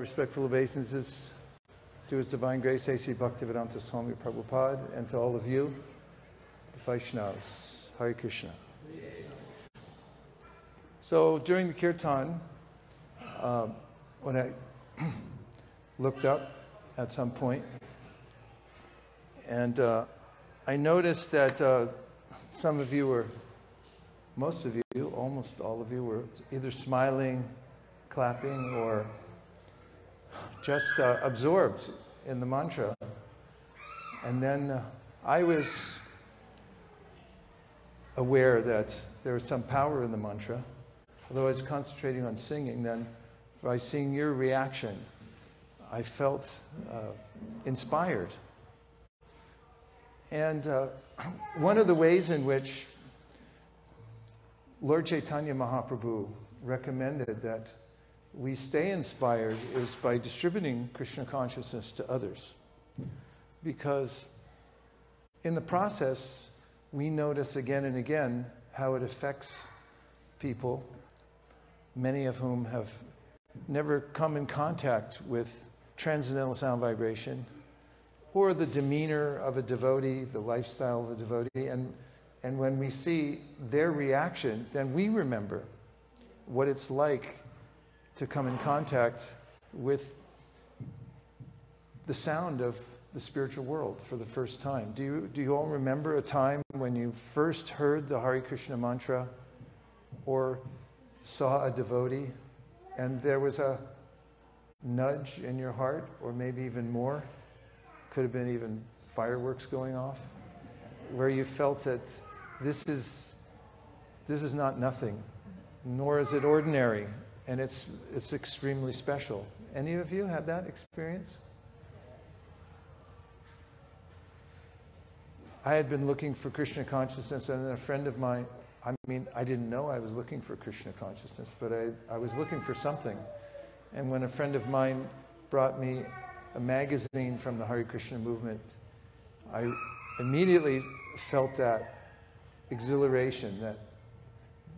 respectful obeisances to His Divine Grace, A.C. Bhaktivedanta Swami Prabhupada, and to all of you, the Vaishnavas. Hare Krishna. So during the kirtan, uh, when I looked up at some point, and uh, I noticed that uh, some of you were, most of you, almost all of you, were either smiling, clapping, or just uh, absorbed in the mantra. And then uh, I was aware that there was some power in the mantra. Although I was concentrating on singing, then by seeing your reaction, I felt uh, inspired. And uh, one of the ways in which Lord Chaitanya Mahaprabhu recommended that we stay inspired is by distributing Krishna consciousness to others. Because in the process, we notice again and again how it affects people, many of whom have never come in contact with transcendental sound vibration or the demeanor of a devotee, the lifestyle of a devotee. And, and when we see their reaction, then we remember what it's like to come in contact with the sound of the spiritual world for the first time. Do you, do you all remember a time when you first heard the Hare Krishna mantra or saw a devotee and there was a nudge in your heart, or maybe even more? Could have been even fireworks going off, where you felt that this is, this is not nothing, nor is it ordinary and it's, it's extremely special. Any of you had that experience? I had been looking for Krishna consciousness, and a friend of mine, I mean, I didn't know I was looking for Krishna consciousness, but I, I was looking for something. And when a friend of mine brought me a magazine from the Hare Krishna movement, I immediately felt that exhilaration that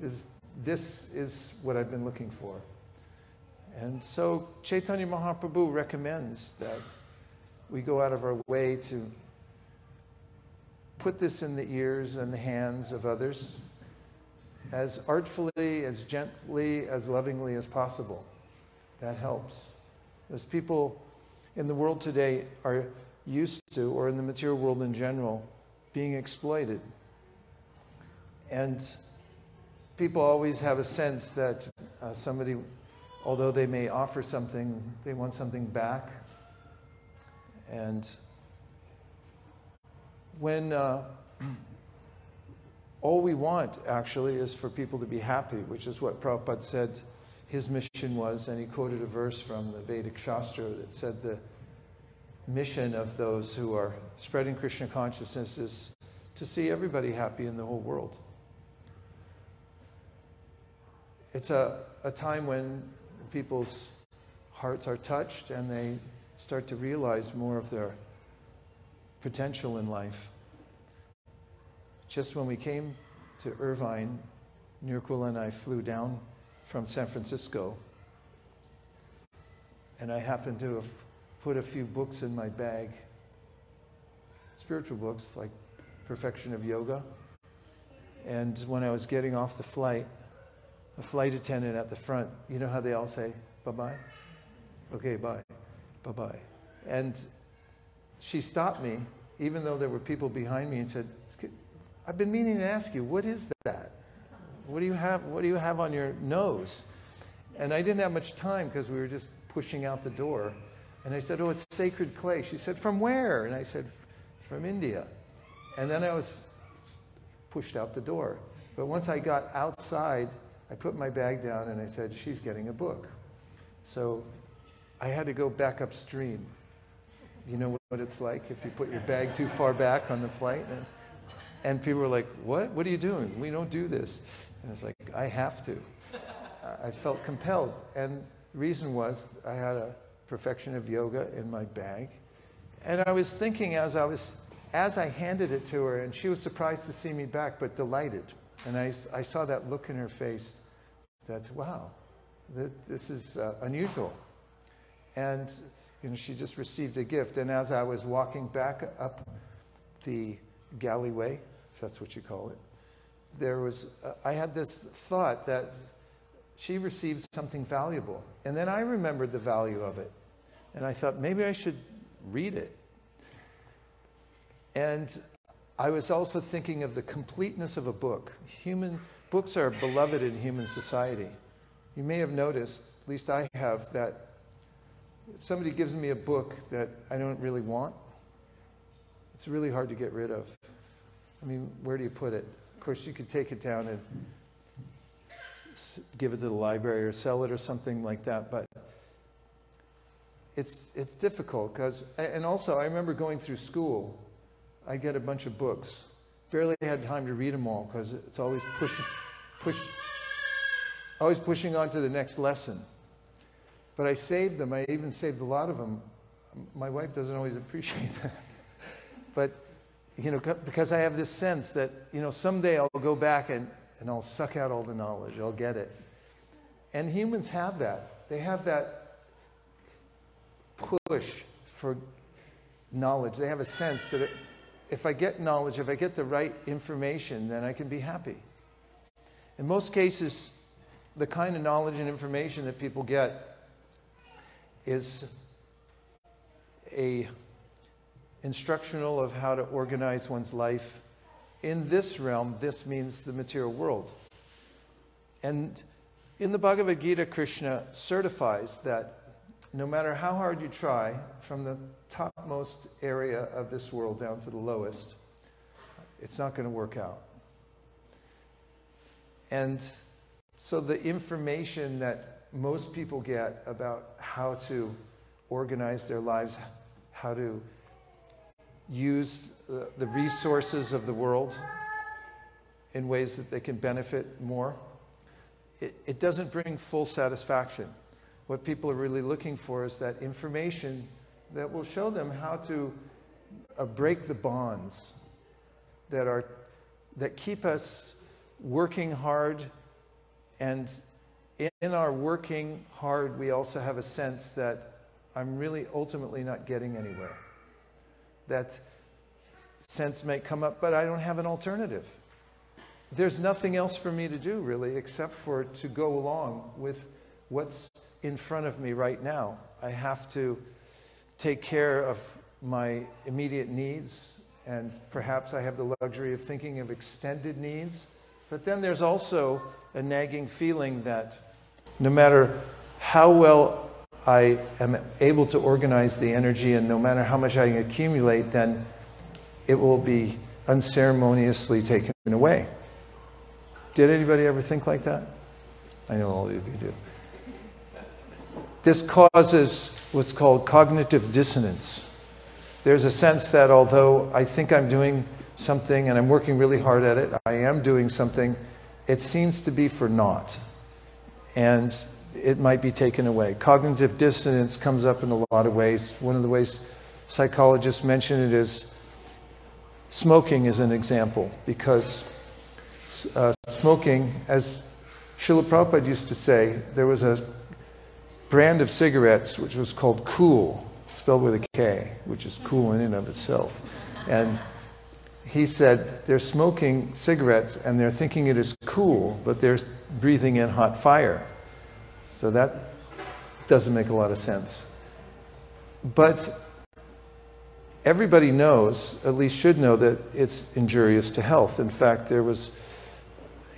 is this is what I've been looking for. And so Chaitanya Mahaprabhu recommends that we go out of our way to put this in the ears and the hands of others as artfully, as gently, as lovingly as possible. That helps. As people in the world today are used to, or in the material world in general, being exploited. And people always have a sense that uh, somebody, although they may offer something, they want something back. And when uh, all we want actually is for people to be happy, which is what Prabhupada said his mission was, and he quoted a verse from the Vedic Shastra that said the mission of those who are spreading Krishna consciousness is to see everybody happy in the whole world. It's a, a time when people's hearts are touched and they start to realize more of their potential in life. Just when we came to Irvine, Nirkula and I flew down from San Francisco, and I happened to have put a few books in my bag spiritual books like Perfection of Yoga. And when I was getting off the flight, a flight attendant at the front, you know how they all say, bye bye? Okay, bye. Bye bye. And she stopped me, even though there were people behind me, and said, I've been meaning to ask you, what is that? What do you have, what do you have on your nose? And I didn't have much time because we were just pushing out the door. And I said, Oh, it's sacred clay. She said, From where? And I said, From India. And then I was pushed out the door. But once I got outside, I put my bag down and I said, She's getting a book. So I had to go back upstream. You know what it's like if you put your bag too far back on the flight? And, and people were like, What? What are you doing? We don't do this. And I was like, I have to. I felt compelled. And the reason was I had a perfection of yoga in my bag. And I was thinking as I was as I handed it to her, and she was surprised to see me back, but delighted. And I, I saw that look in her face that, wow, th- this is uh, unusual. And you know, she just received a gift. And as I was walking back up the galleyway, if that's what you call it, there was, uh, I had this thought that she received something valuable. And then I remembered the value of it. And I thought, maybe I should read it. And I was also thinking of the completeness of a book. Human books are beloved in human society. You may have noticed, at least I have, that if somebody gives me a book that I don't really want, it's really hard to get rid of. I mean, where do you put it? Of course, you could take it down and give it to the library or sell it or something like that, but it's, it's difficult because, and also I remember going through school, I get a bunch of books. Barely had time to read them all because it's always pushing, push, always pushing on to the next lesson. But I saved them. I even saved a lot of them. My wife doesn't always appreciate that. but, you know, because I have this sense that, you know, someday I'll go back and, and I'll suck out all the knowledge. I'll get it. And humans have that. They have that push for knowledge. They have a sense that if I get knowledge, if I get the right information, then I can be happy. In most cases, the kind of knowledge and information that people get is a instructional of how to organize one's life. In this realm, this means the material world. And in the Bhagavad Gita, Krishna certifies that no matter how hard you try, from the topmost area of this world down to the lowest, it's not going to work out. And so the information that most people get about how to organize their lives, how to use the, resources of the world in ways that they can benefit more. It, it doesn't bring full satisfaction. What people are really looking for is that information that will show them how to uh, break the bonds that are that keep us working hard and in our working hard, we also have a sense that I'm really ultimately not getting anywhere. That sense may come up, but I don't have an alternative. There's nothing else for me to do, really, except for to go along with what's in front of me right now. I have to take care of my immediate needs, and perhaps I have the luxury of thinking of extended needs. But then there's also a nagging feeling that no matter how well I am able to organize the energy and no matter how much I accumulate, then it will be unceremoniously taken away. Did anybody ever think like that? I know all of you do. This causes what's called cognitive dissonance. There's a sense that although I think I'm doing something and I'm working really hard at it, I am doing something, it seems to be for naught and it might be taken away. Cognitive dissonance comes up in a lot of ways. One of the ways psychologists mention it is smoking is an example because uh, smoking, as Srila Prabhupada used to say, there was a brand of cigarettes which was called Kool, spelled with a K, which is cool in and of itself. And he said they're smoking cigarettes and they're thinking it is cool, but they're breathing in hot fire. So that doesn't make a lot of sense. But everybody knows, at least should know, that it's injurious to health. In fact, there was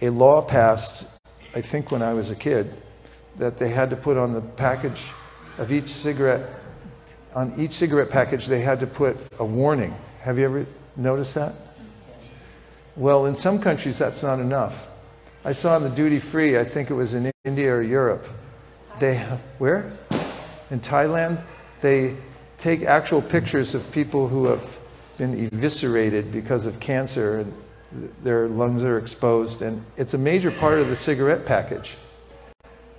a law passed, I think when I was a kid, that they had to put on the package of each cigarette, on each cigarette package, they had to put a warning. Have you ever noticed that? Well, in some countries, that's not enough. I saw in the duty free, I think it was in India or Europe. They, where? In Thailand, they take actual pictures of people who have been eviscerated because of cancer and their lungs are exposed. And it's a major part of the cigarette package.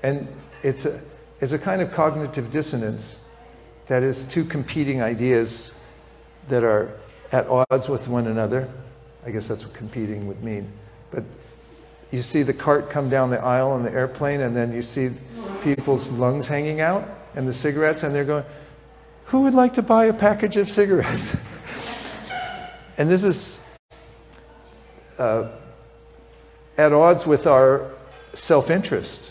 And it's a, it's a kind of cognitive dissonance that is two competing ideas that are at odds with one another. I guess that's what competing would mean. But you see the cart come down the aisle in the airplane, and then you see people's lungs hanging out. and the cigarettes, and they're going, Who would like to buy a package of cigarettes? and this is uh, at odds with our self interest.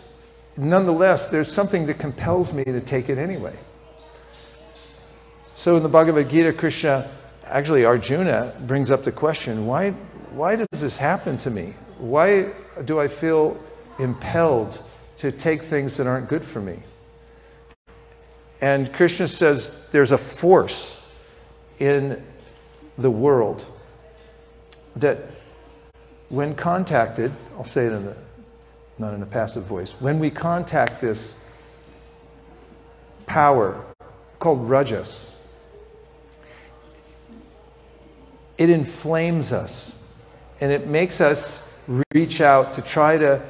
Nonetheless, there's something that compels me to take it anyway. So in the Bhagavad Gita, Krishna, actually Arjuna, brings up the question why, why does this happen to me? Why do I feel impelled to take things that aren't good for me? And Krishna says there's a force in the world that, when contacted, I'll say it in the, not in a passive voice, when we contact this power called rajas, it inflames us and it makes us reach out to try to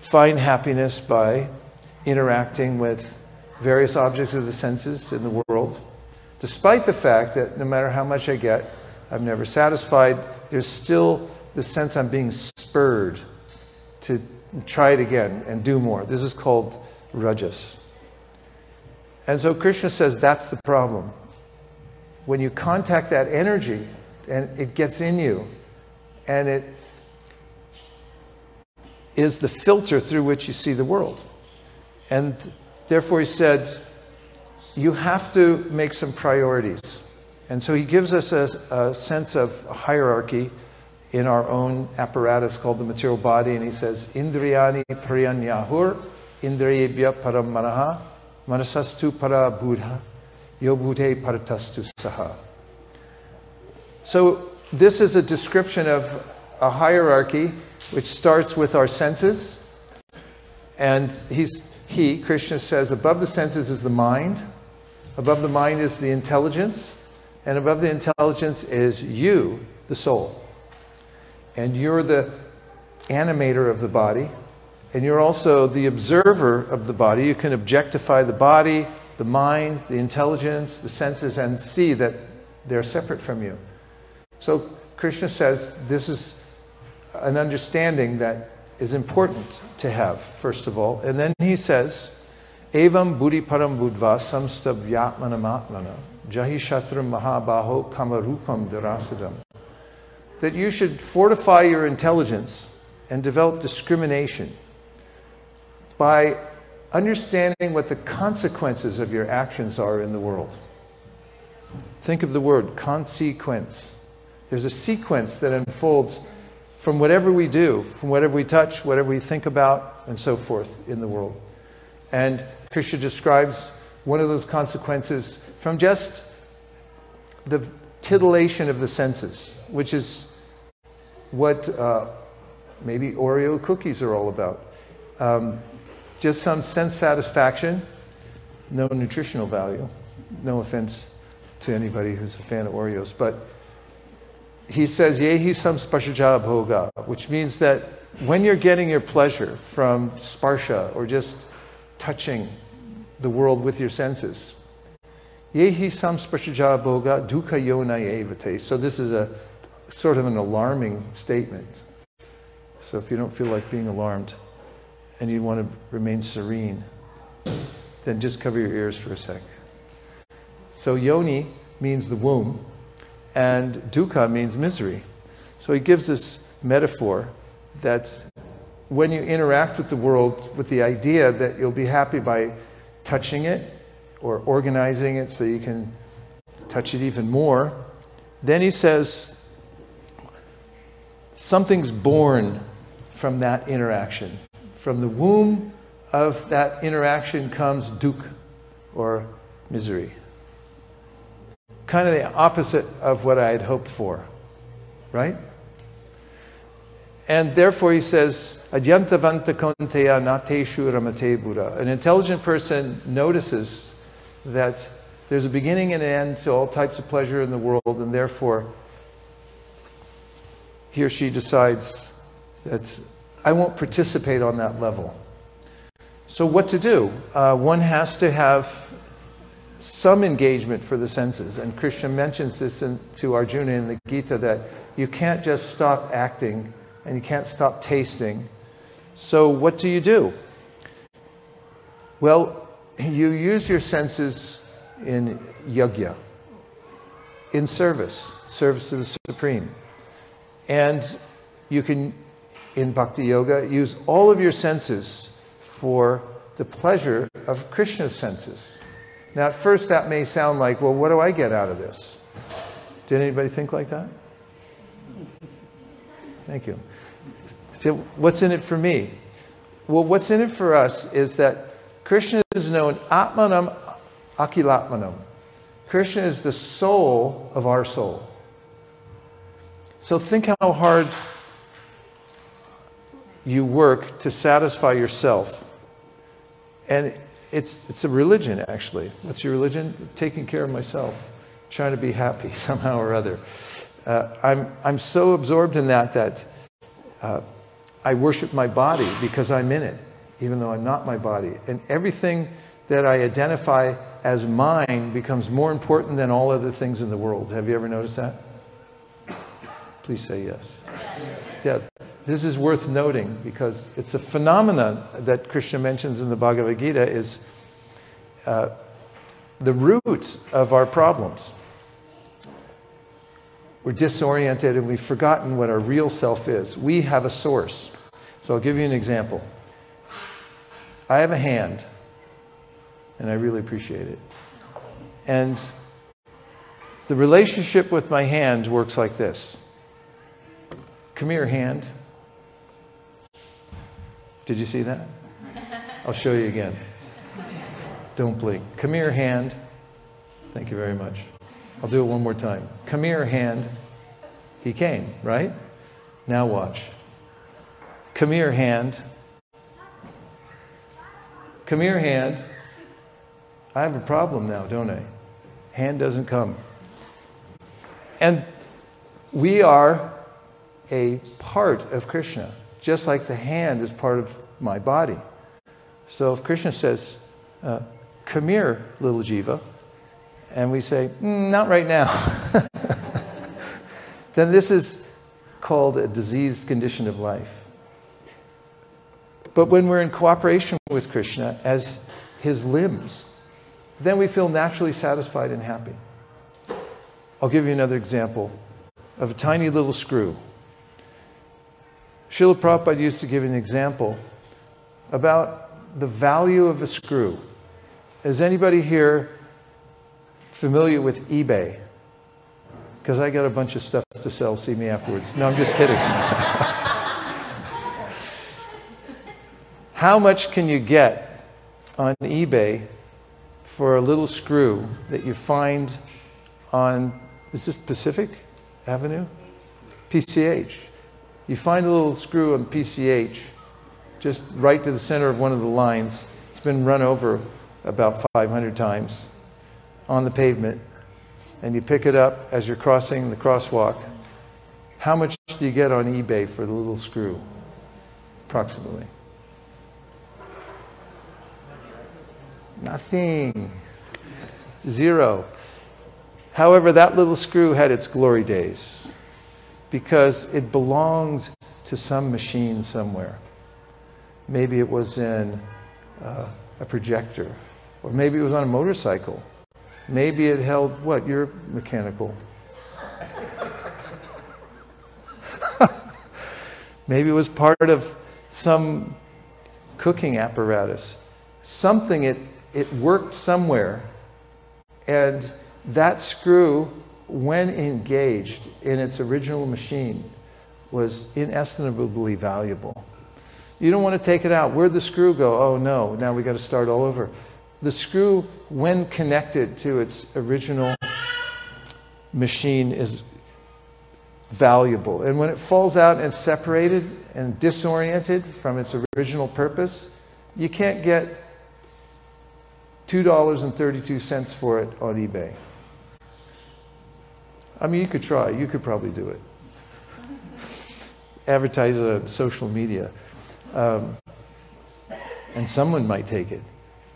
find happiness by interacting with various objects of the senses in the world, despite the fact that no matter how much I get, I'm never satisfied, there's still the sense I'm being spurred to try it again and do more. This is called rajas. And so Krishna says that's the problem. When you contact that energy and it gets in you and it is the filter through which you see the world. And therefore, he said, you have to make some priorities. And so he gives us a, a sense of hierarchy in our own apparatus called the material body. And he says, Indriyani priyanyahur, indriyebhya param manaha, manasastu para buddha, yobhute paratastu saha. So this is a description of a hierarchy which starts with our senses. And he's, he, Krishna says, above the senses is the mind, above the mind is the intelligence, and above the intelligence is you, the soul. And you're the animator of the body, and you're also the observer of the body. You can objectify the body, the mind, the intelligence, the senses, and see that they're separate from you. So Krishna says this is an understanding that is important to have, first of all. And then he says, Evam buddhi param budva samstavyatmanamatmana jahi shatram mahabaho kamarupam darasadam. That you should fortify your intelligence and develop discrimination by understanding what the consequences of your actions are in the world. Think of the word consequence. There's a sequence that unfolds from whatever we do, from whatever we touch, whatever we think about, and so forth in the world. And Krishna describes one of those consequences from just the titillation of the senses, which is what uh, maybe Oreo cookies are all about. Um, just some sense satisfaction, no nutritional value. No offense to anybody who's a fan of Oreos, but he says, Yehi sam sparshaja bhoga, which means that when you're getting your pleasure from sparsha or just touching the world with your senses, Yehi sam sparshaja bhoga dukkha yona So this is a sort of an alarming statement. So if you don't feel like being alarmed and you want to remain serene, then just cover your ears for a sec. So yoni means the womb and dukkha means misery. So he gives this metaphor that when you interact with the world with the idea that you'll be happy by touching it or organizing it so you can touch it even more, then he says something's born from that interaction. From the womb of that interaction comes dukkha or misery kind of the opposite of what I had hoped for, right? And therefore, he says, Adyantavanta Kaunteya nateshu ramate Buddha. An intelligent person notices that there's a beginning and an end to all types of pleasure in the world, and therefore, he or she decides that I won't participate on that level. So, what to do? Uh, one has to have some engagement for the senses. And Krishna mentions this in, to Arjuna in the Gita that you can't just stop acting and you can't stop tasting. So, what do you do? Well, you use your senses in yajna, in service, service to the Supreme. And you can, in Bhakti Yoga, use all of your senses for the pleasure of Krishna's senses. Now, at first, that may sound like, well, what do I get out of this? Did anybody think like that? Thank you. So, what's in it for me? Well, what's in it for us is that Krishna is known Atmanam Akhilatmanam. Krishna is the soul of our soul. So think how hard you work to satisfy yourself. And it's, it's a religion, actually. What's your religion? Taking care of myself, trying to be happy somehow or other. Uh, I'm, I'm so absorbed in that that uh, I worship my body because I'm in it, even though I'm not my body. And everything that I identify as mine becomes more important than all other things in the world. Have you ever noticed that? Please say yes. Yeah, this is worth noting because it's a phenomenon that Krishna mentions in the Bhagavad Gita is uh, the root of our problems. We're disoriented and we've forgotten what our real self is. We have a source. So I'll give you an example. I have a hand, and I really appreciate it. And the relationship with my hand works like this Come here, hand. Did you see that? I'll show you again. Don't blink. Come here, hand. Thank you very much. I'll do it one more time. Come here, hand. He came, right? Now watch. Come here, hand. Come here, hand. I have a problem now, don't I? Hand doesn't come. And we are a part of Krishna, just like the hand is part of my body. So if Krishna says, uh, Come here, little jiva, and we say, mm, Not right now, then this is called a diseased condition of life. But when we're in cooperation with Krishna as his limbs, then we feel naturally satisfied and happy. I'll give you another example of a tiny little screw. Srila Prabhupada used to give an example about the value of a screw. Is anybody here familiar with eBay? Because I got a bunch of stuff to sell. See me afterwards. No, I'm just kidding. How much can you get on eBay for a little screw that you find on, is this Pacific Avenue? PCH. You find a little screw on PCH just right to the center of one of the lines. It's been run over about 500 times on the pavement. And you pick it up as you're crossing the crosswalk. How much do you get on eBay for the little screw? Approximately. Nothing. Zero. However, that little screw had its glory days because it belonged to some machine somewhere. Maybe it was in uh, a projector, or maybe it was on a motorcycle. Maybe it held what? You're mechanical. maybe it was part of some cooking apparatus. Something it it worked somewhere. And that screw, when engaged in its original machine, was inestimably valuable. You don't want to take it out. Where'd the screw go? Oh no, now we got to start all over. The screw, when connected to its original machine, is valuable. And when it falls out and separated and disoriented from its original purpose, you can't get $2.32 for it on eBay. I mean, you could try. You could probably do it. Advertise it on social media. Um, and someone might take it.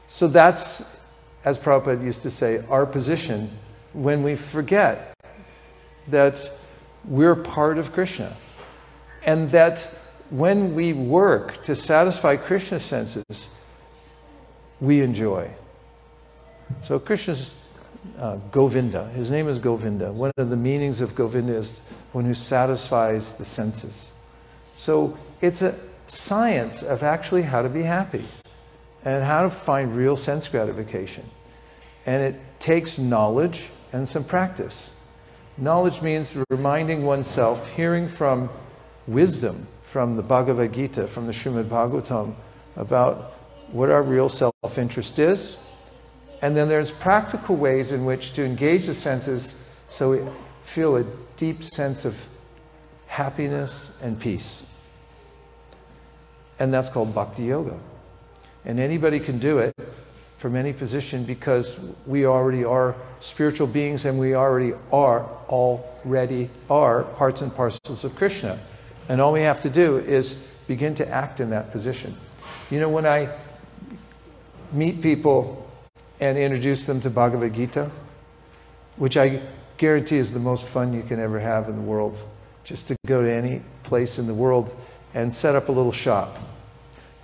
So that's, as Prabhupada used to say, our position when we forget that we're part of Krishna. And that when we work to satisfy Krishna's senses, we enjoy. So Krishna's uh, Govinda. His name is Govinda. One of the meanings of Govinda is one who satisfies the senses. So it's a science of actually how to be happy and how to find real sense gratification. And it takes knowledge and some practice. Knowledge means reminding oneself, hearing from wisdom, from the Bhagavad Gita, from the Srimad Bhagavatam, about what our real self interest is. And then there's practical ways in which to engage the senses so we feel a deep sense of happiness and peace. And that's called bhakti yoga. And anybody can do it from any position because we already are spiritual beings and we already are already are parts and parcels of Krishna. And all we have to do is begin to act in that position. You know, when I meet people and introduce them to Bhagavad Gita, which I guarantee is the most fun you can ever have in the world, just to go to any place in the world and set up a little shop.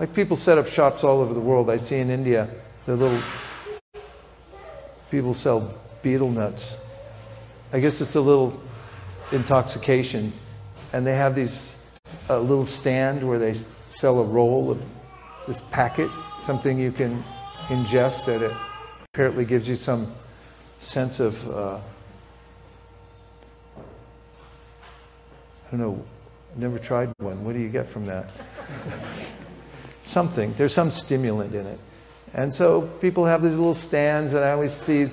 Like people set up shops all over the world. I see in India the little people sell betel nuts. I guess it's a little intoxication, and they have these a little stand where they sell a roll of this packet, something you can ingest that it apparently gives you some sense of uh, I don't know. Never tried one. What do you get from that? Something. There's some stimulant in it. And so people have these little stands, and I always see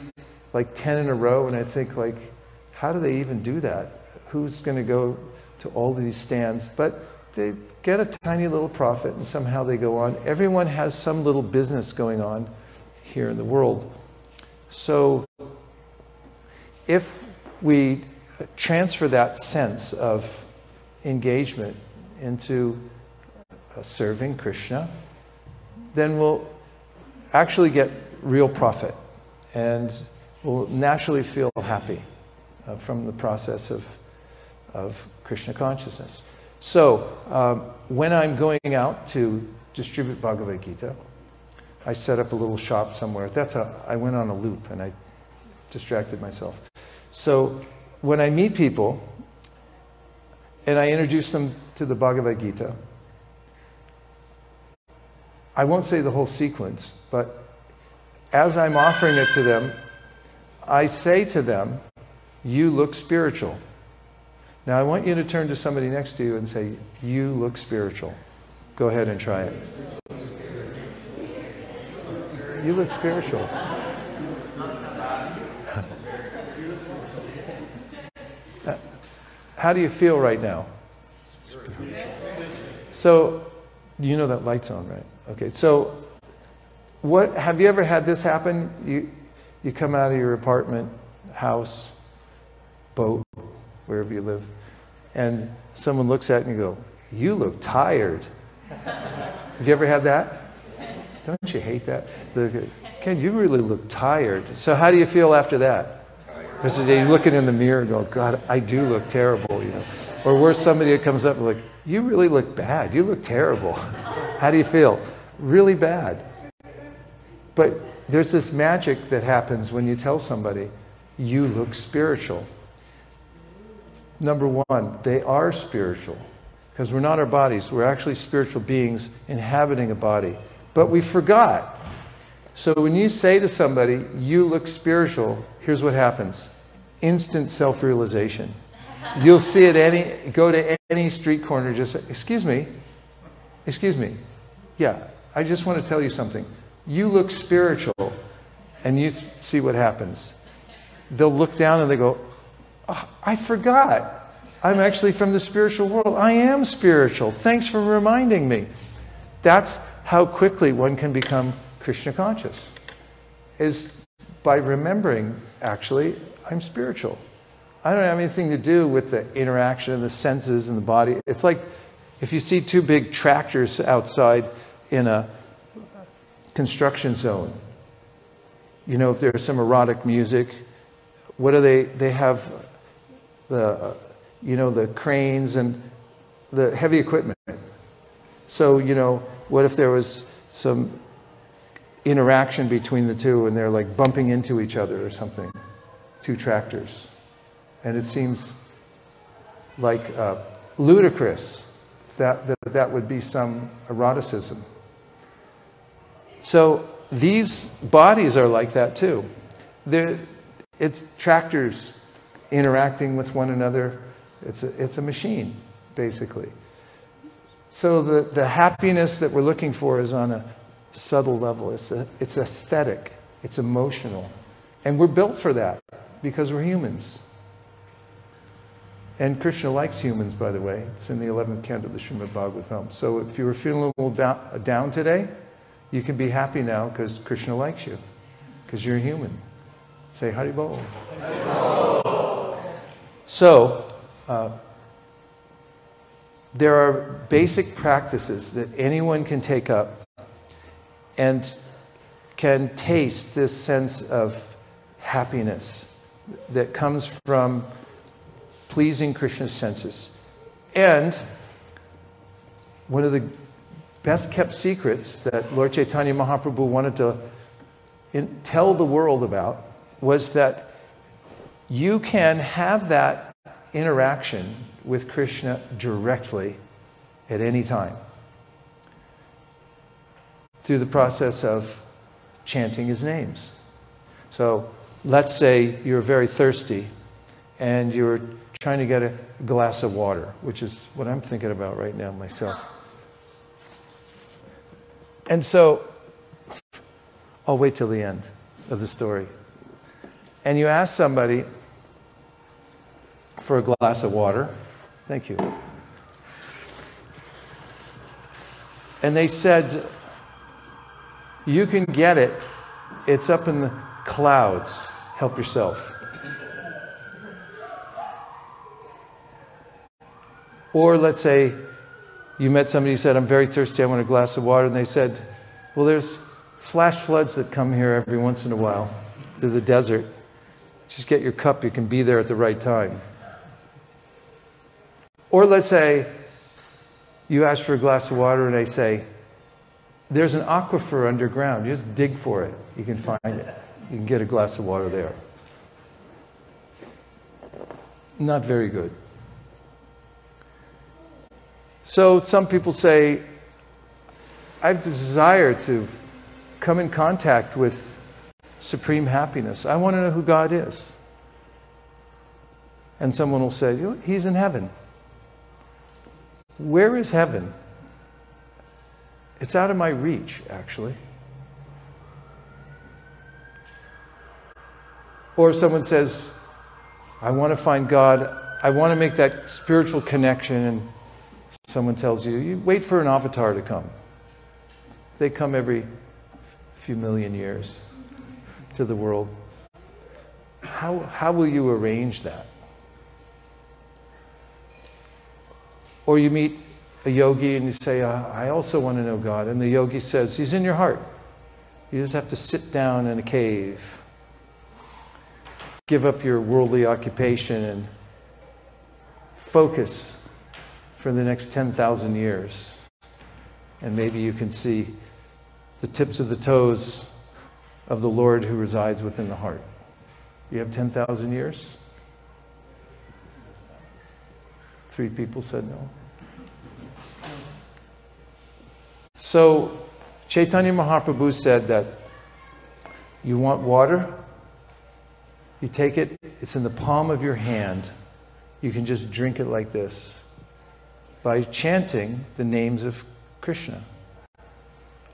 like 10 in a row, and I think, like, how do they even do that? Who's going to go to all these stands? But they get a tiny little profit, and somehow they go on. Everyone has some little business going on here in the world. So if we transfer that sense of engagement into serving Krishna, then we'll actually get real profit and we'll naturally feel happy uh, from the process of, of Krishna consciousness. So, um, when I'm going out to distribute Bhagavad Gita, I set up a little shop somewhere. That's a, I went on a loop and I distracted myself. So, when I meet people and I introduce them to the Bhagavad Gita, I won't say the whole sequence, but as I'm offering it to them, I say to them, You look spiritual. Now, I want you to turn to somebody next to you and say, You look spiritual. Go ahead and try it. You look spiritual. Uh, how do you feel right now? So, you know that light's on, right? Okay, so what have you ever had this happen? You you come out of your apartment, house, boat, wherever you live, and someone looks at you and you go, "You look tired." have you ever had that? Don't you hate that? The, Ken, you really look tired. So how do you feel after that? Because you looking in the mirror and go, God, I do look terrible, you know. Or worse, somebody that comes up and like, you really look bad. You look terrible. How do you feel? really bad. But there's this magic that happens when you tell somebody, you look spiritual. Number one, they are spiritual because we're not our bodies. We're actually spiritual beings inhabiting a body. But we forgot. So when you say to somebody, you look spiritual, here's what happens instant self realization. You'll see it any, go to any street corner, just say, excuse me, excuse me. Yeah, I just want to tell you something. You look spiritual, and you see what happens. They'll look down and they go, oh, I forgot. I'm actually from the spiritual world. I am spiritual. Thanks for reminding me. That's how quickly one can become Krishna conscious, is by remembering, actually, I'm spiritual. I don't have anything to do with the interaction of the senses and the body. It's like if you see two big tractors outside, in a construction zone. You know, if there's some erotic music, what do they? They have the, you know, the cranes and the heavy equipment. So, you know, what if there was some interaction between the two, and they're like bumping into each other or something. Two tractors. And it seems like uh, ludicrous that, that that would be some eroticism. So these bodies are like that too. They're, it's tractors interacting with one another. It's a, it's a machine, basically. So the, the happiness that we're looking for is on a subtle level. It's, a, it's aesthetic, it's emotional. And we're built for that because we're humans. And Krishna likes humans, by the way. It's in the 11th canto of the Srimad Bhagavatam. So if you were feeling a little down, down today, you can be happy now because Krishna likes you, because you're a human. Say Haribol. Haribol. So, uh, there are basic practices that anyone can take up and can taste this sense of happiness that comes from pleasing Krishna's senses. And one of the best kept secrets that Lord Chaitanya Mahaprabhu wanted to in, tell the world about was that you can have that interaction with Krishna directly at any time through the process of chanting his names. So let's say you're very thirsty and you're trying to get a glass of water, which is what I'm thinking about right now myself. And so I'll wait till the end of the story. And you ask somebody for a glass of water. Thank you. And they said, You can get it. It's up in the clouds. Help yourself. Or let's say you met somebody who said, I'm very thirsty, I want a glass of water. And they said, Well, there's flash floods that come here every once in a while to the desert. Just get your cup, you can be there at the right time. Or let's say you ask for a glass of water and they say, There's an aquifer underground. You just dig for it, you can find it. You can get a glass of water there. Not very good. So some people say, I have the desire to come in contact with supreme happiness. I want to know who God is. And someone will say, He's in heaven. Where is heaven? It's out of my reach, actually. Or someone says, I want to find God. I want to make that spiritual connection and Someone tells you, you wait for an avatar to come. They come every few million years to the world. How, how will you arrange that? Or you meet a yogi and you say, I also want to know God. And the yogi says, He's in your heart. You just have to sit down in a cave, give up your worldly occupation, and focus for the next 10,000 years. And maybe you can see the tips of the toes of the Lord who resides within the heart. You have 10,000 years? Three people said no. So, Chaitanya Mahaprabhu said that you want water, you take it, it's in the palm of your hand. You can just drink it like this by chanting the names of Krishna.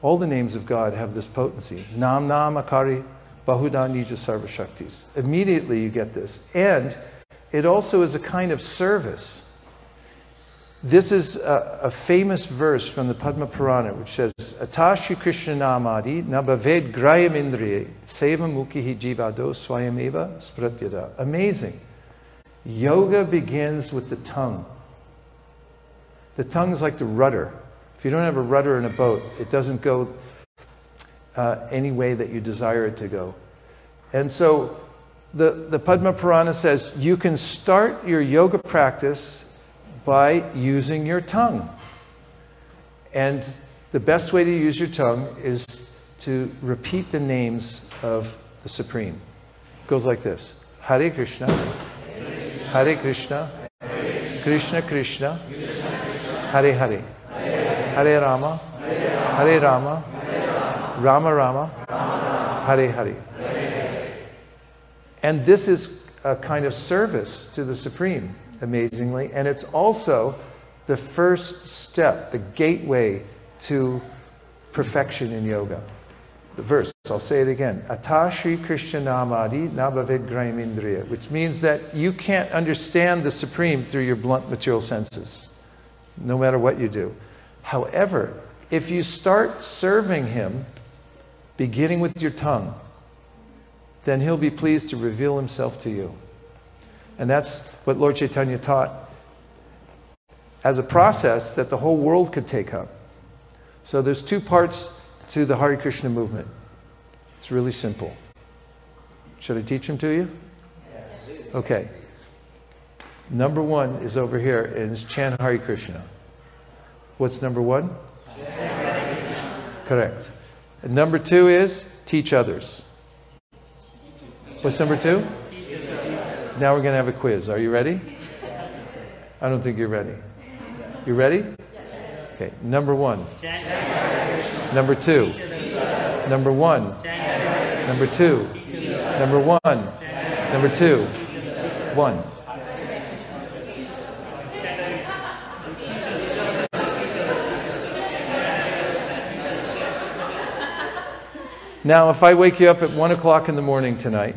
All the names of God have this potency. Nam Nam Akari Bahuda Nija Sarva Shaktis. Immediately you get this. And it also is a kind of service. This is a, a famous verse from the Padma Purana which says, Atashi Krishna Namadi Nabaved Grayam Indriye Seva Mukhi Jivado Swayameva Spratyada. Amazing. Yoga begins with the tongue. The tongue is like the rudder. If you don't have a rudder in a boat, it doesn't go uh, any way that you desire it to go. And so the, the Padma Purana says you can start your yoga practice by using your tongue. And the best way to use your tongue is to repeat the names of the Supreme. It goes like this. Hare Krishna, Hare Krishna, Krishna Krishna, Hare Hare, Hare Rama, Hare Rama, Rama Rama, Hare Hare. And this is a kind of service to the Supreme, amazingly. And it's also the first step, the gateway to perfection in yoga. The verse, I'll say it again. Atashi Krishnamadi Nabhavid Graimindriya, which means that you can't understand the Supreme through your blunt material senses, no matter what you do. However, if you start serving Him, beginning with your tongue, then He'll be pleased to reveal Himself to you. And that's what Lord Chaitanya taught as a process that the whole world could take up. So there's two parts to the Hare Krishna movement. It's really simple. Should I teach them to you? Yes. Okay. Number one is over here, and it's chant Hare Krishna. What's number one? Correct. And number two is teach others. What's number two? Now we're going to have a quiz. Are you ready? I don't think you're ready. You ready? Okay. Number one. Number two. Number one. Number two. Number one. Number two. One. Now, if I wake you up at 1 o'clock in the morning tonight,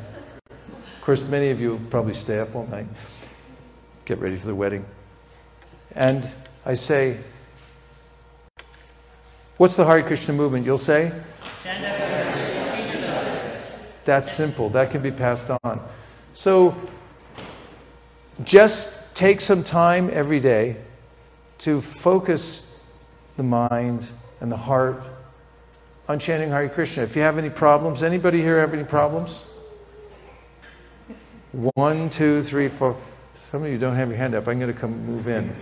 course, many of you probably stay up all night, get ready for the wedding, and I say, What's the Hare Krishna movement? You'll say? That's simple. That can be passed on. So just take some time every day to focus the mind and the heart on chanting Hare Krishna. If you have any problems, anybody here have any problems? One, two, three, four. Some of you don't have your hand up. I'm going to come move in.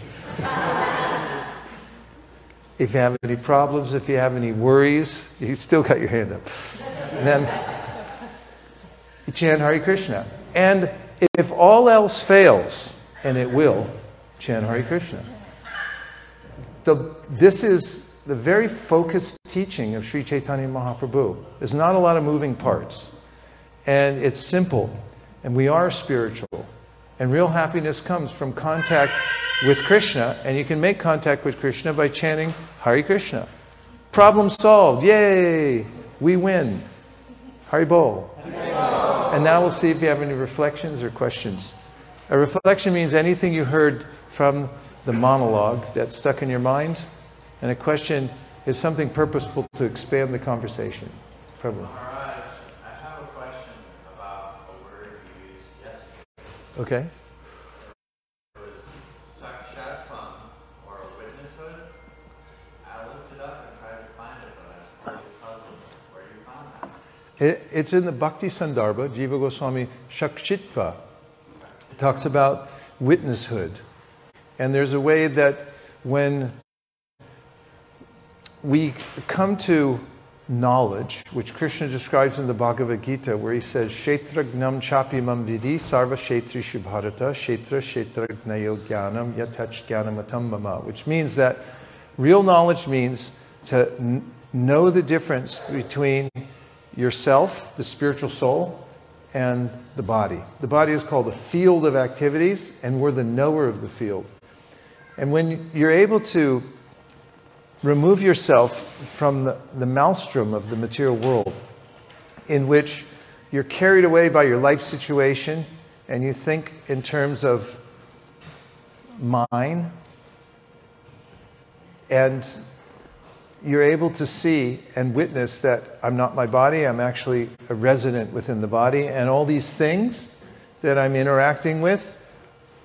if you have any problems, if you have any worries, you still got your hand up. And then you chant Hare Krishna. And if all else fails, and it will, chant Hare Krishna. The, this is the very focused teaching of Sri Chaitanya Mahaprabhu. There's not a lot of moving parts. And it's simple. And we are spiritual. And real happiness comes from contact with Krishna. And you can make contact with Krishna by chanting Hare Krishna. Problem solved. Yay! We win. Hari Bol. And now we'll see if you have any reflections or questions. A reflection means anything you heard from the monologue that's stuck in your mind. And a question is something purposeful to expand the conversation. Prabhu. That. It, it's in the Bhakti Sandarbha, Jiva Goswami Shakshitva. It talks about witnesshood. And there's a way that when we come to knowledge, which Krishna describes in the Bhagavad Gita, where he says, Kshetragnam chapimam vidi sarva kshetri shubharata kshetra kshetragnayo jnanam yatach jnanamatam mama, which means that real knowledge means to n- know the difference between yourself, the spiritual soul, and the body. The body is called the field of activities, and we're the knower of the field. And when you're able to remove yourself from the, the maelstrom of the material world in which you're carried away by your life situation and you think in terms of mine and you're able to see and witness that I'm not my body, I'm actually a resident within the body, and all these things that I'm interacting with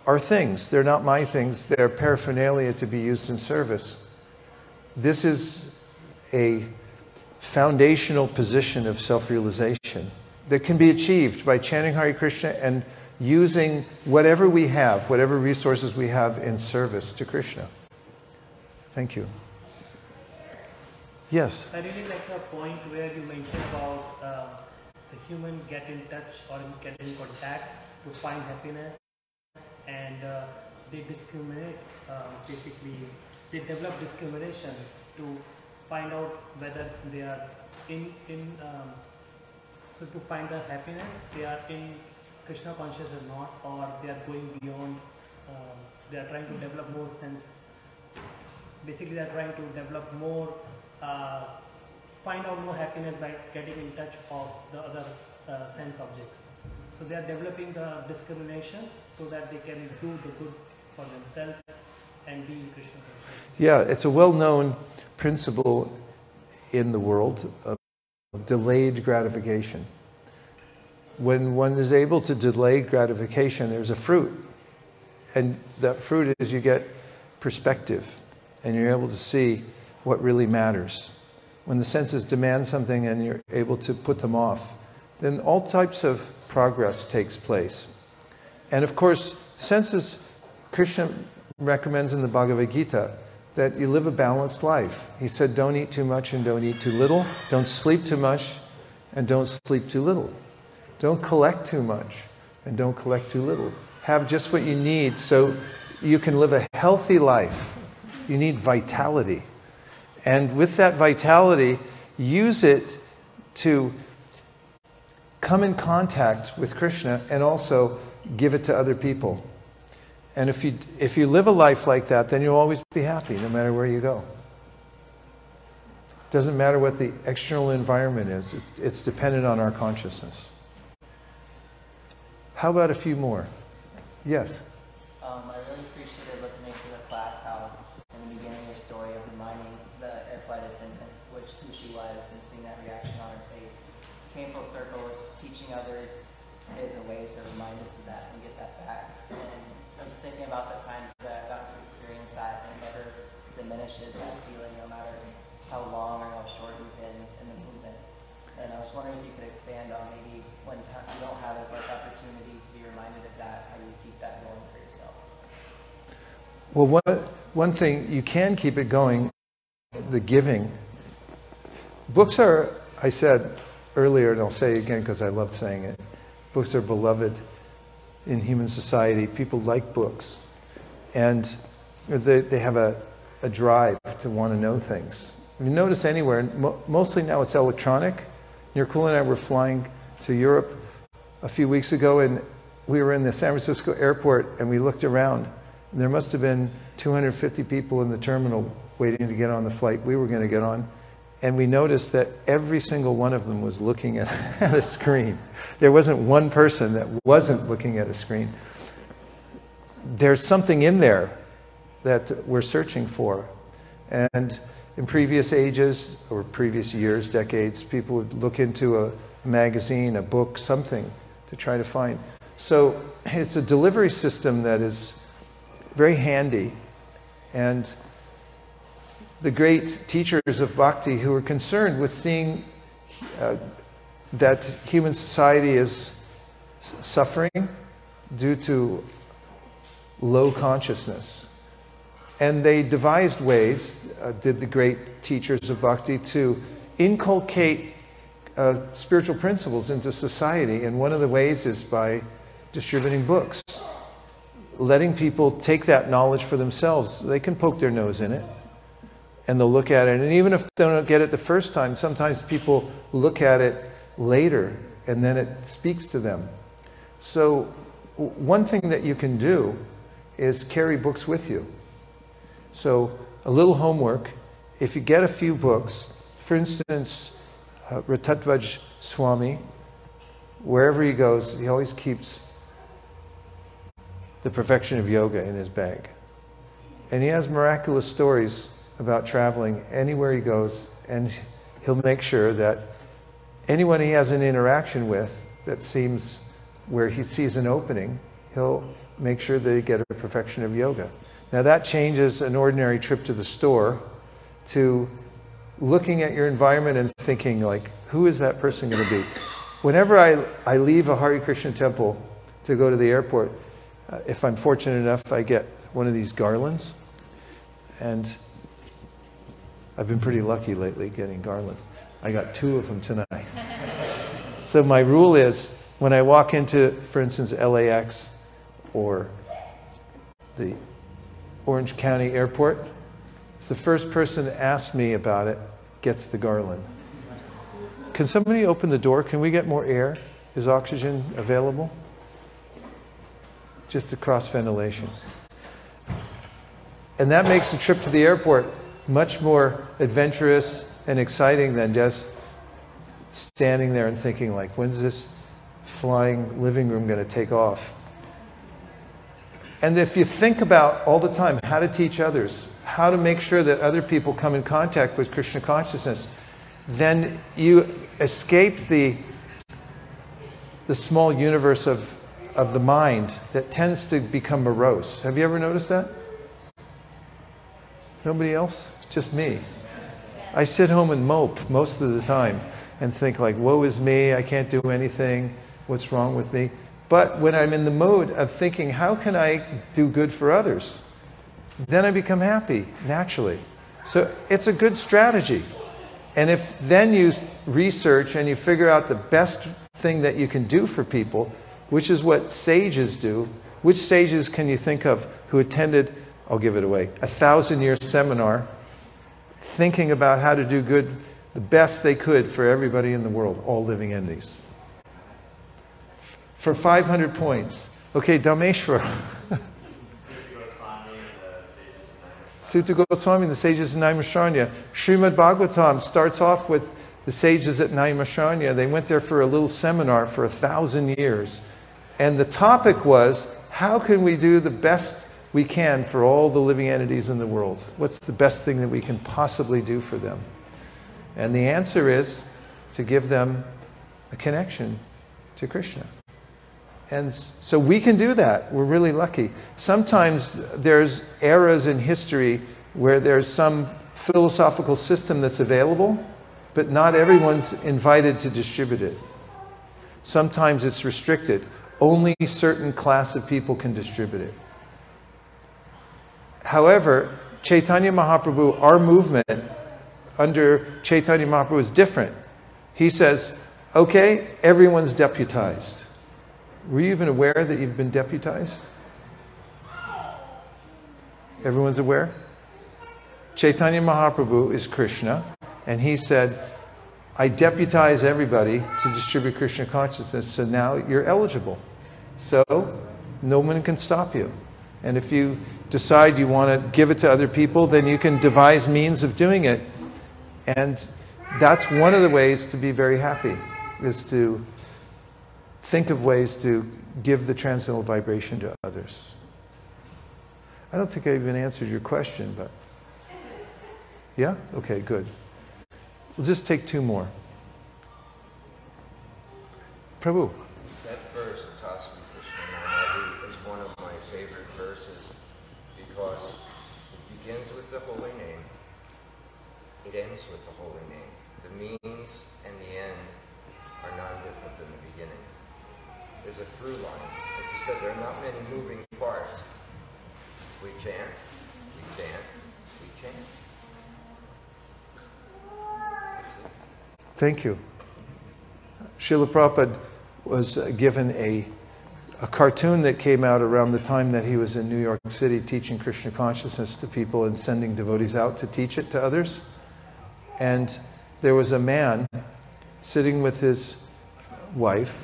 are things. They're not my things, they're paraphernalia to be used in service. This is a foundational position of self realization that can be achieved by chanting Hare Krishna and using whatever we have, whatever resources we have in service to Krishna. Thank you. Yes. I really like the point where you mentioned about uh, the human get in touch or get in contact to find happiness, and uh, they discriminate. Uh, basically, they develop discrimination to find out whether they are in in. Um, so to find the happiness, they are in Krishna conscious or not, or they are going beyond. Uh, they are trying to develop more sense. Basically, they are trying to develop more uh, find out more happiness by getting in touch of the other uh, sense objects. So they are developing the discrimination so that they can do the good for themselves and be in Krishna. Yeah, it's a well known principle in the world of delayed gratification. When one is able to delay gratification, there's a fruit. And that fruit is you get perspective and you're able to see what really matters. When the senses demand something and you're able to put them off, then all types of progress takes place. And of course, senses, Krishna recommends in the Bhagavad Gita that you live a balanced life. He said, don't eat too much and don't eat too little. Don't sleep too much and don't sleep too little. Don't collect too much and don't collect too little. Have just what you need so you can live a healthy life. You need vitality. And with that vitality, use it to come in contact with Krishna and also give it to other people. And if you, if you live a life like that, then you'll always be happy no matter where you go. It Doesn't matter what the external environment is, it, it's dependent on our consciousness. How about a few more? Yes. Um, I really appreciated listening to the class how, in the beginning of your story, of reminding the air flight attendant which who she was and seeing that reaction on her face, came full circle. Teaching others is a way to remind us of that and get that back. And I'm just thinking about the times that I've gotten to experience that, and it never diminishes that feeling, no matter how long or how short you've been in the movement. And I was wondering if you could expand on maybe when t- you don't have as much opportunity to be reminded of that, how you keep that going for yourself. Well, one, one thing, you can keep it going, the giving. Books are, I said earlier, and I'll say again because I love saying it, books are beloved in human society. People like books. And they, they have a, a drive to want to know things. If you notice anywhere, mo- mostly now it's electronic. Nirkul and I were flying to Europe a few weeks ago, and we were in the San Francisco airport, and we looked around. There must have been 250 people in the terminal waiting to get on the flight we were going to get on. And we noticed that every single one of them was looking at, at a screen. There wasn't one person that wasn't looking at a screen. There's something in there that we're searching for. And in previous ages or previous years, decades, people would look into a magazine, a book, something to try to find. So it's a delivery system that is very handy. And the great teachers of bhakti who are concerned with seeing uh, that human society is suffering due to low consciousness. And they devised ways, uh, did the great teachers of bhakti, to inculcate uh, spiritual principles into society. And one of the ways is by distributing books, letting people take that knowledge for themselves. They can poke their nose in it and they'll look at it. And even if they don't get it the first time, sometimes people look at it later and then it speaks to them. So, one thing that you can do is carry books with you. So, a little homework if you get a few books, for instance, uh, Swami, wherever he goes, he always keeps the perfection of yoga in his bag. And he has miraculous stories about traveling anywhere he goes, and he'll make sure that anyone he has an interaction with that seems where he sees an opening, he'll make sure they get a perfection of yoga. Now, that changes an ordinary trip to the store to looking at your environment and thinking, like, who is that person going to be? Whenever I, I leave a Hare Krishna temple to go to the airport, uh, if I'm fortunate enough, I get one of these garlands. And I've been pretty lucky lately getting garlands. I got two of them tonight. so my rule is when I walk into, for instance, LAX or the Orange County Airport, the first person to ask me about it gets the garland. Can somebody open the door? Can we get more air? Is oxygen available? Just a cross ventilation. And that makes the trip to the airport much more adventurous and exciting than just standing there and thinking like, when's this flying living room going to take off? And if you think about all the time how to teach others, how to make sure that other people come in contact with Krishna consciousness, then you escape the, the small universe of, of the mind that tends to become morose. Have you ever noticed that? Nobody else? Just me. I sit home and mope most of the time and think like, woe is me, I can't do anything, what's wrong with me? But when I'm in the mode of thinking, how can I do good for others? Then I become happy naturally. So it's a good strategy. And if then you research and you figure out the best thing that you can do for people, which is what sages do, which sages can you think of who attended, I'll give it away, a thousand year seminar thinking about how to do good the best they could for everybody in the world, all living entities? For 500 points. Okay, Dhameshwar. Suta Goswami and the sages in Naimisharanya. Srimad Bhagavatam starts off with the sages at Naimisharanya. They went there for a little seminar for a thousand years. And the topic was how can we do the best we can for all the living entities in the world? What's the best thing that we can possibly do for them? And the answer is to give them a connection to Krishna. And so we can do that. We're really lucky. Sometimes there's eras in history where there's some philosophical system that's available, but not everyone's invited to distribute it. Sometimes it's restricted. Only certain class of people can distribute it. However, Chaitanya Mahaprabhu, our movement under Chaitanya Mahaprabhu is different. He says, okay, everyone's deputized. Were you even aware that you've been deputized? Everyone's aware? Chaitanya Mahaprabhu is Krishna, and he said, I deputize everybody to distribute Krishna consciousness, so now you're eligible. So no one can stop you. And if you decide you want to give it to other people, then you can devise means of doing it. And that's one of the ways to be very happy, is to think of ways to give the transcendental vibration to others. I don't think I even answered your question, but. Yeah? Okay, good. We'll just take two more. Prabhu. That verse, Tasvi Krishna is one of my favorite verses because it begins with the holy name, it ends with the holy name. The means and the end are not different than the beginning there's a through line. Like you said, there are not many moving parts. We chant, we chant, we chant. Thank you. Srila Prabhupada was given a, a cartoon that came out around the time that he was in New York City teaching Krishna consciousness to people and sending devotees out to teach it to others. And there was a man sitting with his wife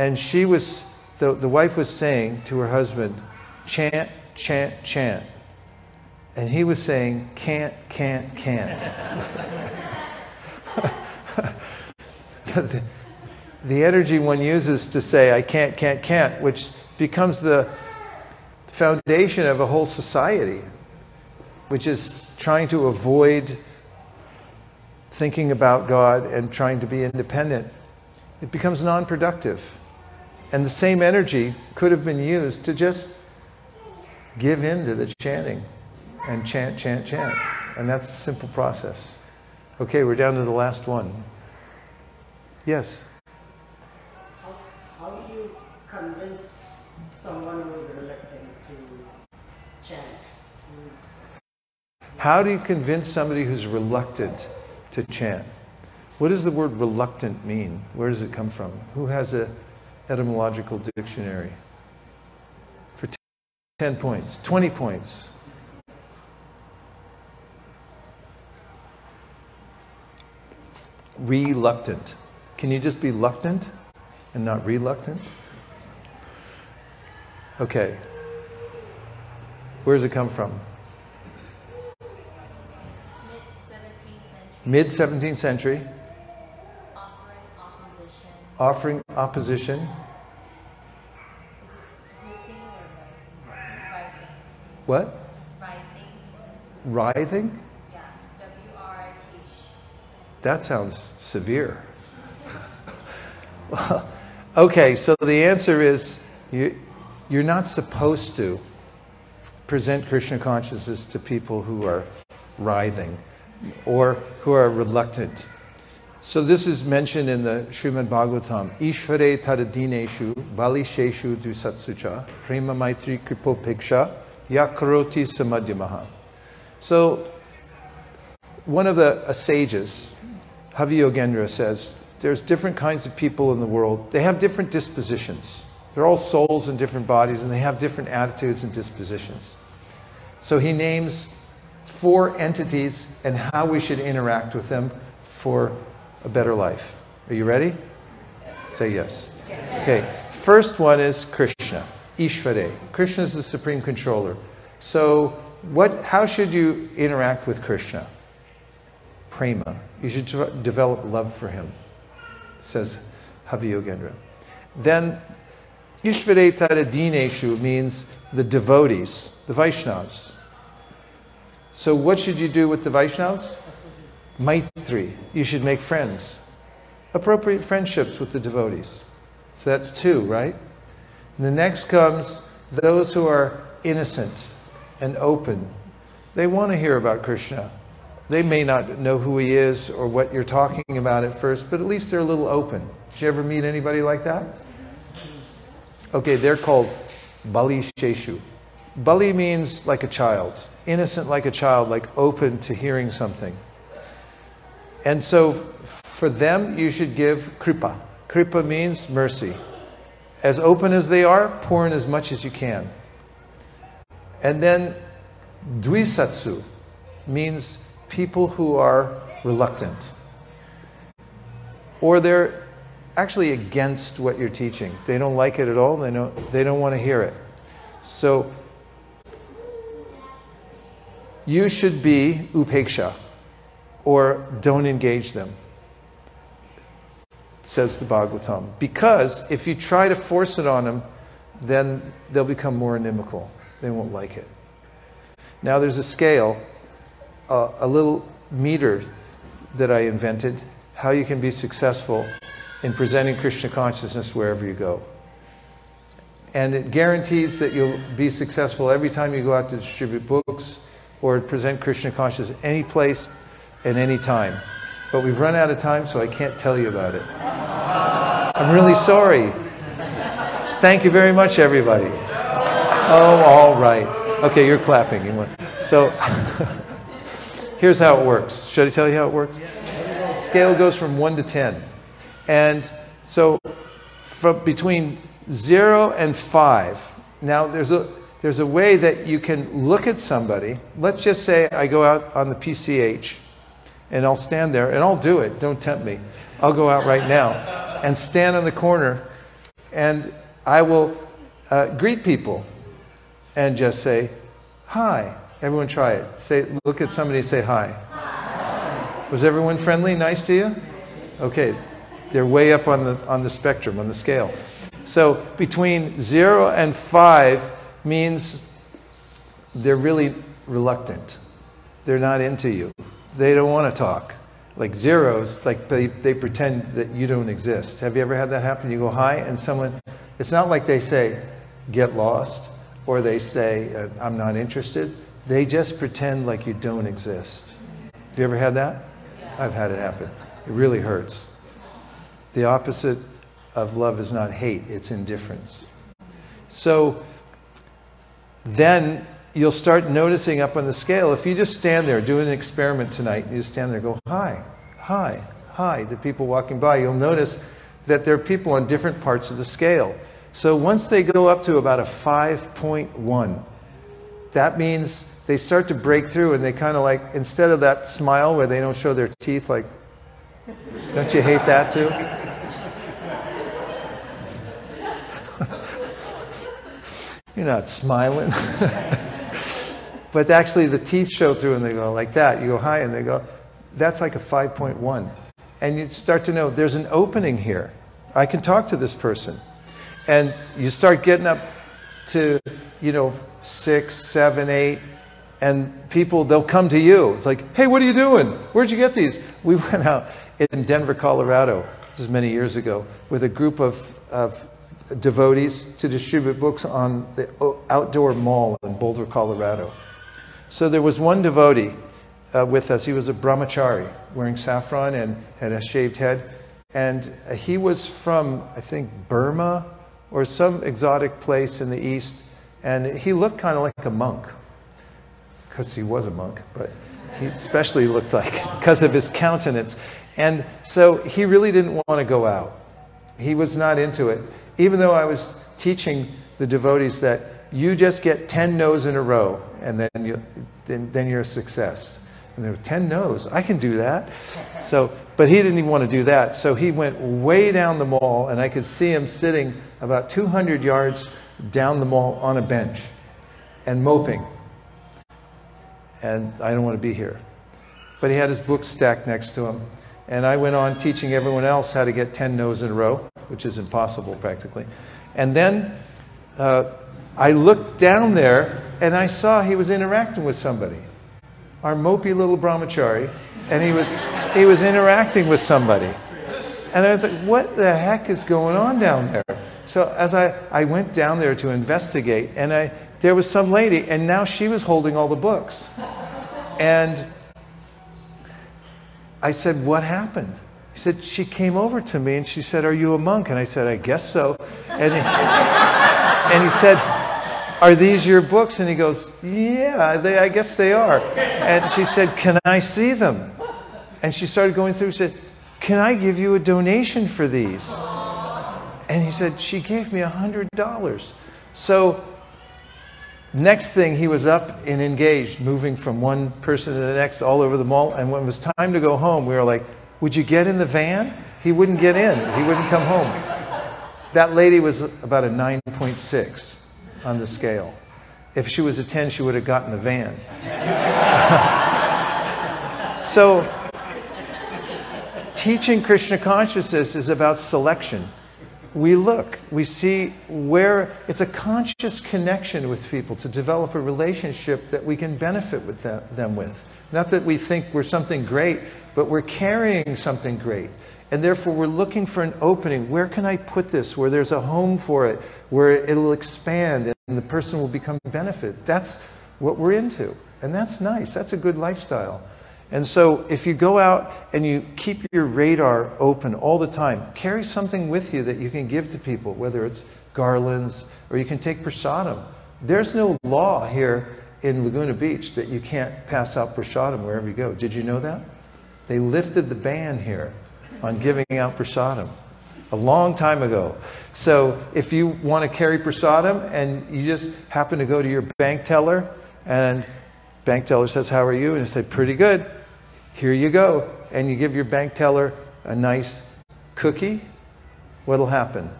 and she was, the, the wife was saying to her husband, chant, chant, chant. And he was saying, can't, can't, can't. the, energy one uses to say, I can't, can't, can't, which becomes the foundation of a whole society, which is trying to avoid thinking about God and trying to be independent. It becomes non productive. And the same energy could have been used to just give in to the chanting and chant, chant, chant. And that's a simple process. Okay, we're down to the last one. Yes? How, how do you convince someone who is reluctant to chant, How do you convince somebody who's reluctant to chant? What does the word reluctant mean? Where does it come from? Who has a etymological dictionary? For 10 points, 20 points. Reluctant. Can you just be reluctant and not reluctant? Okay. Where does it come from? Mid 17th century, Mid 17th century, offering opposition. offering opposition. What? Writing? Writhing? Yeah. That sounds severe. Okay, so the answer is you, you're not supposed to present Krishna consciousness to people who are writhing or who are reluctant. So this is mentioned in the Srimad Bhagavatam. Ishvare tadadineshu balisheshu dusatsucha prema maitri kripopiksha yakaroti samadhyamaha. So one of the uh, sages, Havi Yogendra, says there's different kinds of people in the world. They have different dispositions. They're all souls in different bodies, and they have different attitudes and dispositions. So he names four entities and how we should interact with them for a better life. Are you ready? Say yes. Okay. First one is Krishna, Ishvare. Krishna is the supreme controller. So, what? How should you interact with Krishna? Prema. You should de- develop love for him, says Havi Yogendra. Then, Ishvare Dineshu means the devotees, the Vaishnavas. So, what should you do with the Vaishnavas? Maitri. You should make friends. Appropriate friendships with the devotees. So that's two, right? And the next comes those who are innocent and open. They want to hear about Krishna. They may not know who he is or what you're talking about at first, but at least they're a little open. Did you ever meet anybody like that? Okay, they're called Bali Sheshu. Bali means like a child, innocent like a child, like open to hearing something. And so for them, you should give kripa. Kripa means mercy. As open as they are, pour in as much as you can. And then dvisatsu means people who are reluctant. Or they're actually against what you're teaching. They don't like it at all, they don't, they don't want to hear it. So you should be upeksha or don't engage them, says the Bhagavatam. Because if you try to force it on them, then they'll become more inimical. They won't like it. Now, there's a scale, uh, a little meter that I invented, how you can be successful in presenting Krishna consciousness wherever you go. And it guarantees that you'll be successful every time you go out to distribute books or present Krishna consciousness any place and any time. But we've run out of time, so I can't tell you about it. I'm really sorry. Thank you very much, everybody. Oh, all right. Okay, you're clapping. You want- So here's how it works. Should I tell you how it works? Scale goes from 1 to 10. And so from between 0 and 5. Now there's a there's a way that you can look at somebody. Let's just say I go out on the PCH and I'll stand there and I'll do it. Don't tempt me. I'll go out right now and stand on the corner and I will uh, greet people and just say, Hi. Everyone try it. Say, look at somebody say hi. Was everyone friendly, nice to you? Okay. They're way up on the, on the spectrum, on the scale. So between zero and five means they're really reluctant. They're not into you. They don't want to talk. Like zeros, like they, they pretend that you don't exist. Have you ever had that happen? You go hi, and someone, it's not like they say, get lost, or they say, uh, I'm not interested. They just pretend like you don't exist. Have you ever had that? I've had it happen. It really hurts. The opposite of love is not hate, it's indifference. So then you'll start noticing up on the scale, if you just stand there, do an experiment tonight, you just stand there go, hi, hi, hi, the people walking by, you'll notice that there are people on different parts of the scale. So once they go up to about a 5.1, that means they start to break through and they kind of like, instead of that smile where they don't show their teeth, like, don't you hate that too? You're not smiling. but actually, the teeth show through and they go like that. You go high and they go, that's like a 5.1. And you start to know there's an opening here. I can talk to this person. And you start getting up to, you know, six, seven, eight, and people, they'll come to you. It's like, hey, what are you doing? Where'd you get these? We went out in Denver, Colorado, this is many years ago, with a group of, of devotees to distribute books on the outdoor mall in Boulder, Colorado. So there was one devotee uh, with us. He was a brahmachari, wearing saffron and had a shaved head. And he was from, I think, Burma or some exotic place in the east. And he looked kind of like a monk, because he was a monk, but he especially looked like because of his countenance. And so he really didn't want to go out. He was not into it even though I was teaching the devotees that you just get 10 no's in a row and then, you, then, then you're a success. And there were 10 no's. I can do that. So, but he didn't even want to do that. So he went way down the mall, and I could see him sitting about 200 yards down the mall on a bench and moping. And I don't want to be here. But he had his books stacked next to him. And I went on teaching everyone else how to get 10 no's in a row, which is impossible practically. And then uh, I looked down there and I saw he was interacting with somebody, our mopey little brahmachari, and he was, he was interacting with somebody. And I was like, what the heck is going on down there? So as I, I went down there to investigate, and I, there was some lady, and now she was holding all the books. And I said, What happened? He said, She came over to me and she said, Are you a monk? And I said, I guess so. And he, and he said, Are these your books? And he goes, Yeah, they, I guess they are. And she said, Can I see them? And she started going through, said, Can I give you a donation for these? And he said, She gave me a $100. So Next thing, he was up and engaged, moving from one person to the next all over the mall. And when it was time to go home, we were like, Would you get in the van? He wouldn't get in, he wouldn't come home. That lady was about a 9.6 on the scale. If she was a 10, she would have gotten the van. so, teaching Krishna consciousness is about selection we look, we see where it's a conscious connection with people to develop a relationship that we can benefit with them, them, with. Not that we think we're something great, but we're carrying something great. And therefore, we're looking for an opening. Where can I put this? Where there's a home for it, where it'll expand and the person will become benefit. That's what we're into. And that's nice. That's a good lifestyle. And so, if you go out and you keep your radar open all the time, carry something with you that you can give to people, whether it's garlands or you can take prasadam. There's no law here in Laguna Beach that you can't pass out prasadam wherever you go. Did you know that? They lifted the ban here on giving out prasadam a long time ago. So, if you want to carry prasadam and you just happen to go to your bank teller and bank teller says, How are you? And you say, Pretty good here you go. And you give your bank teller a nice cookie, what'll happen?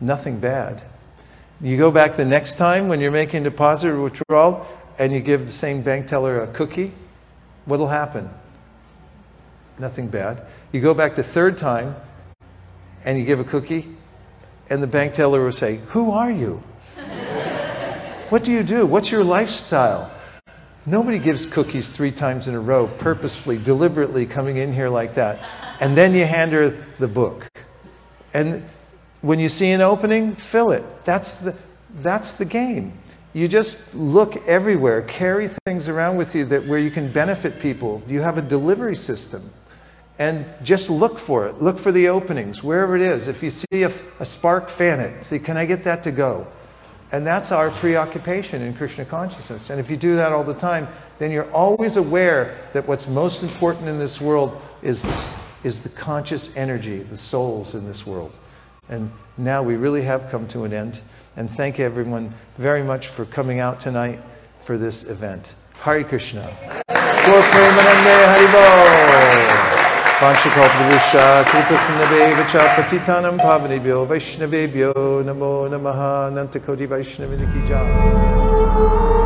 Nothing bad. You go back the next time when you're making deposit or withdrawal and you give the same bank teller a cookie, what'll happen? Nothing bad. You go back the third time and you give a cookie, and the bank teller will say, Who are you? what do you do? What's your lifestyle? Nobody gives cookies three times in a row, purposefully, deliberately coming in here like that. And then you hand her the book. And when you see an opening, fill it. That's the, that's the game. You just look everywhere, carry things around with you that where you can benefit people. You have a delivery system. And just look for it. Look for the openings, wherever it is. If you see a, a spark, fan it. See, can I get that to go? And that's our preoccupation in Krishna consciousness. And if you do that all the time, then you're always aware that what's most important in this world is, is the conscious energy, the souls in this world. And now we really have come to an end. And thank everyone very much for coming out tonight for this event. Hare Krishna. Premanande Hari Bol. Panchakalpadurusha Kripasinave Vacha Patitanam Pavanebhyo Vaishnavebhyo Namo Namaha Nantakoti Vaishnaviniki Jai.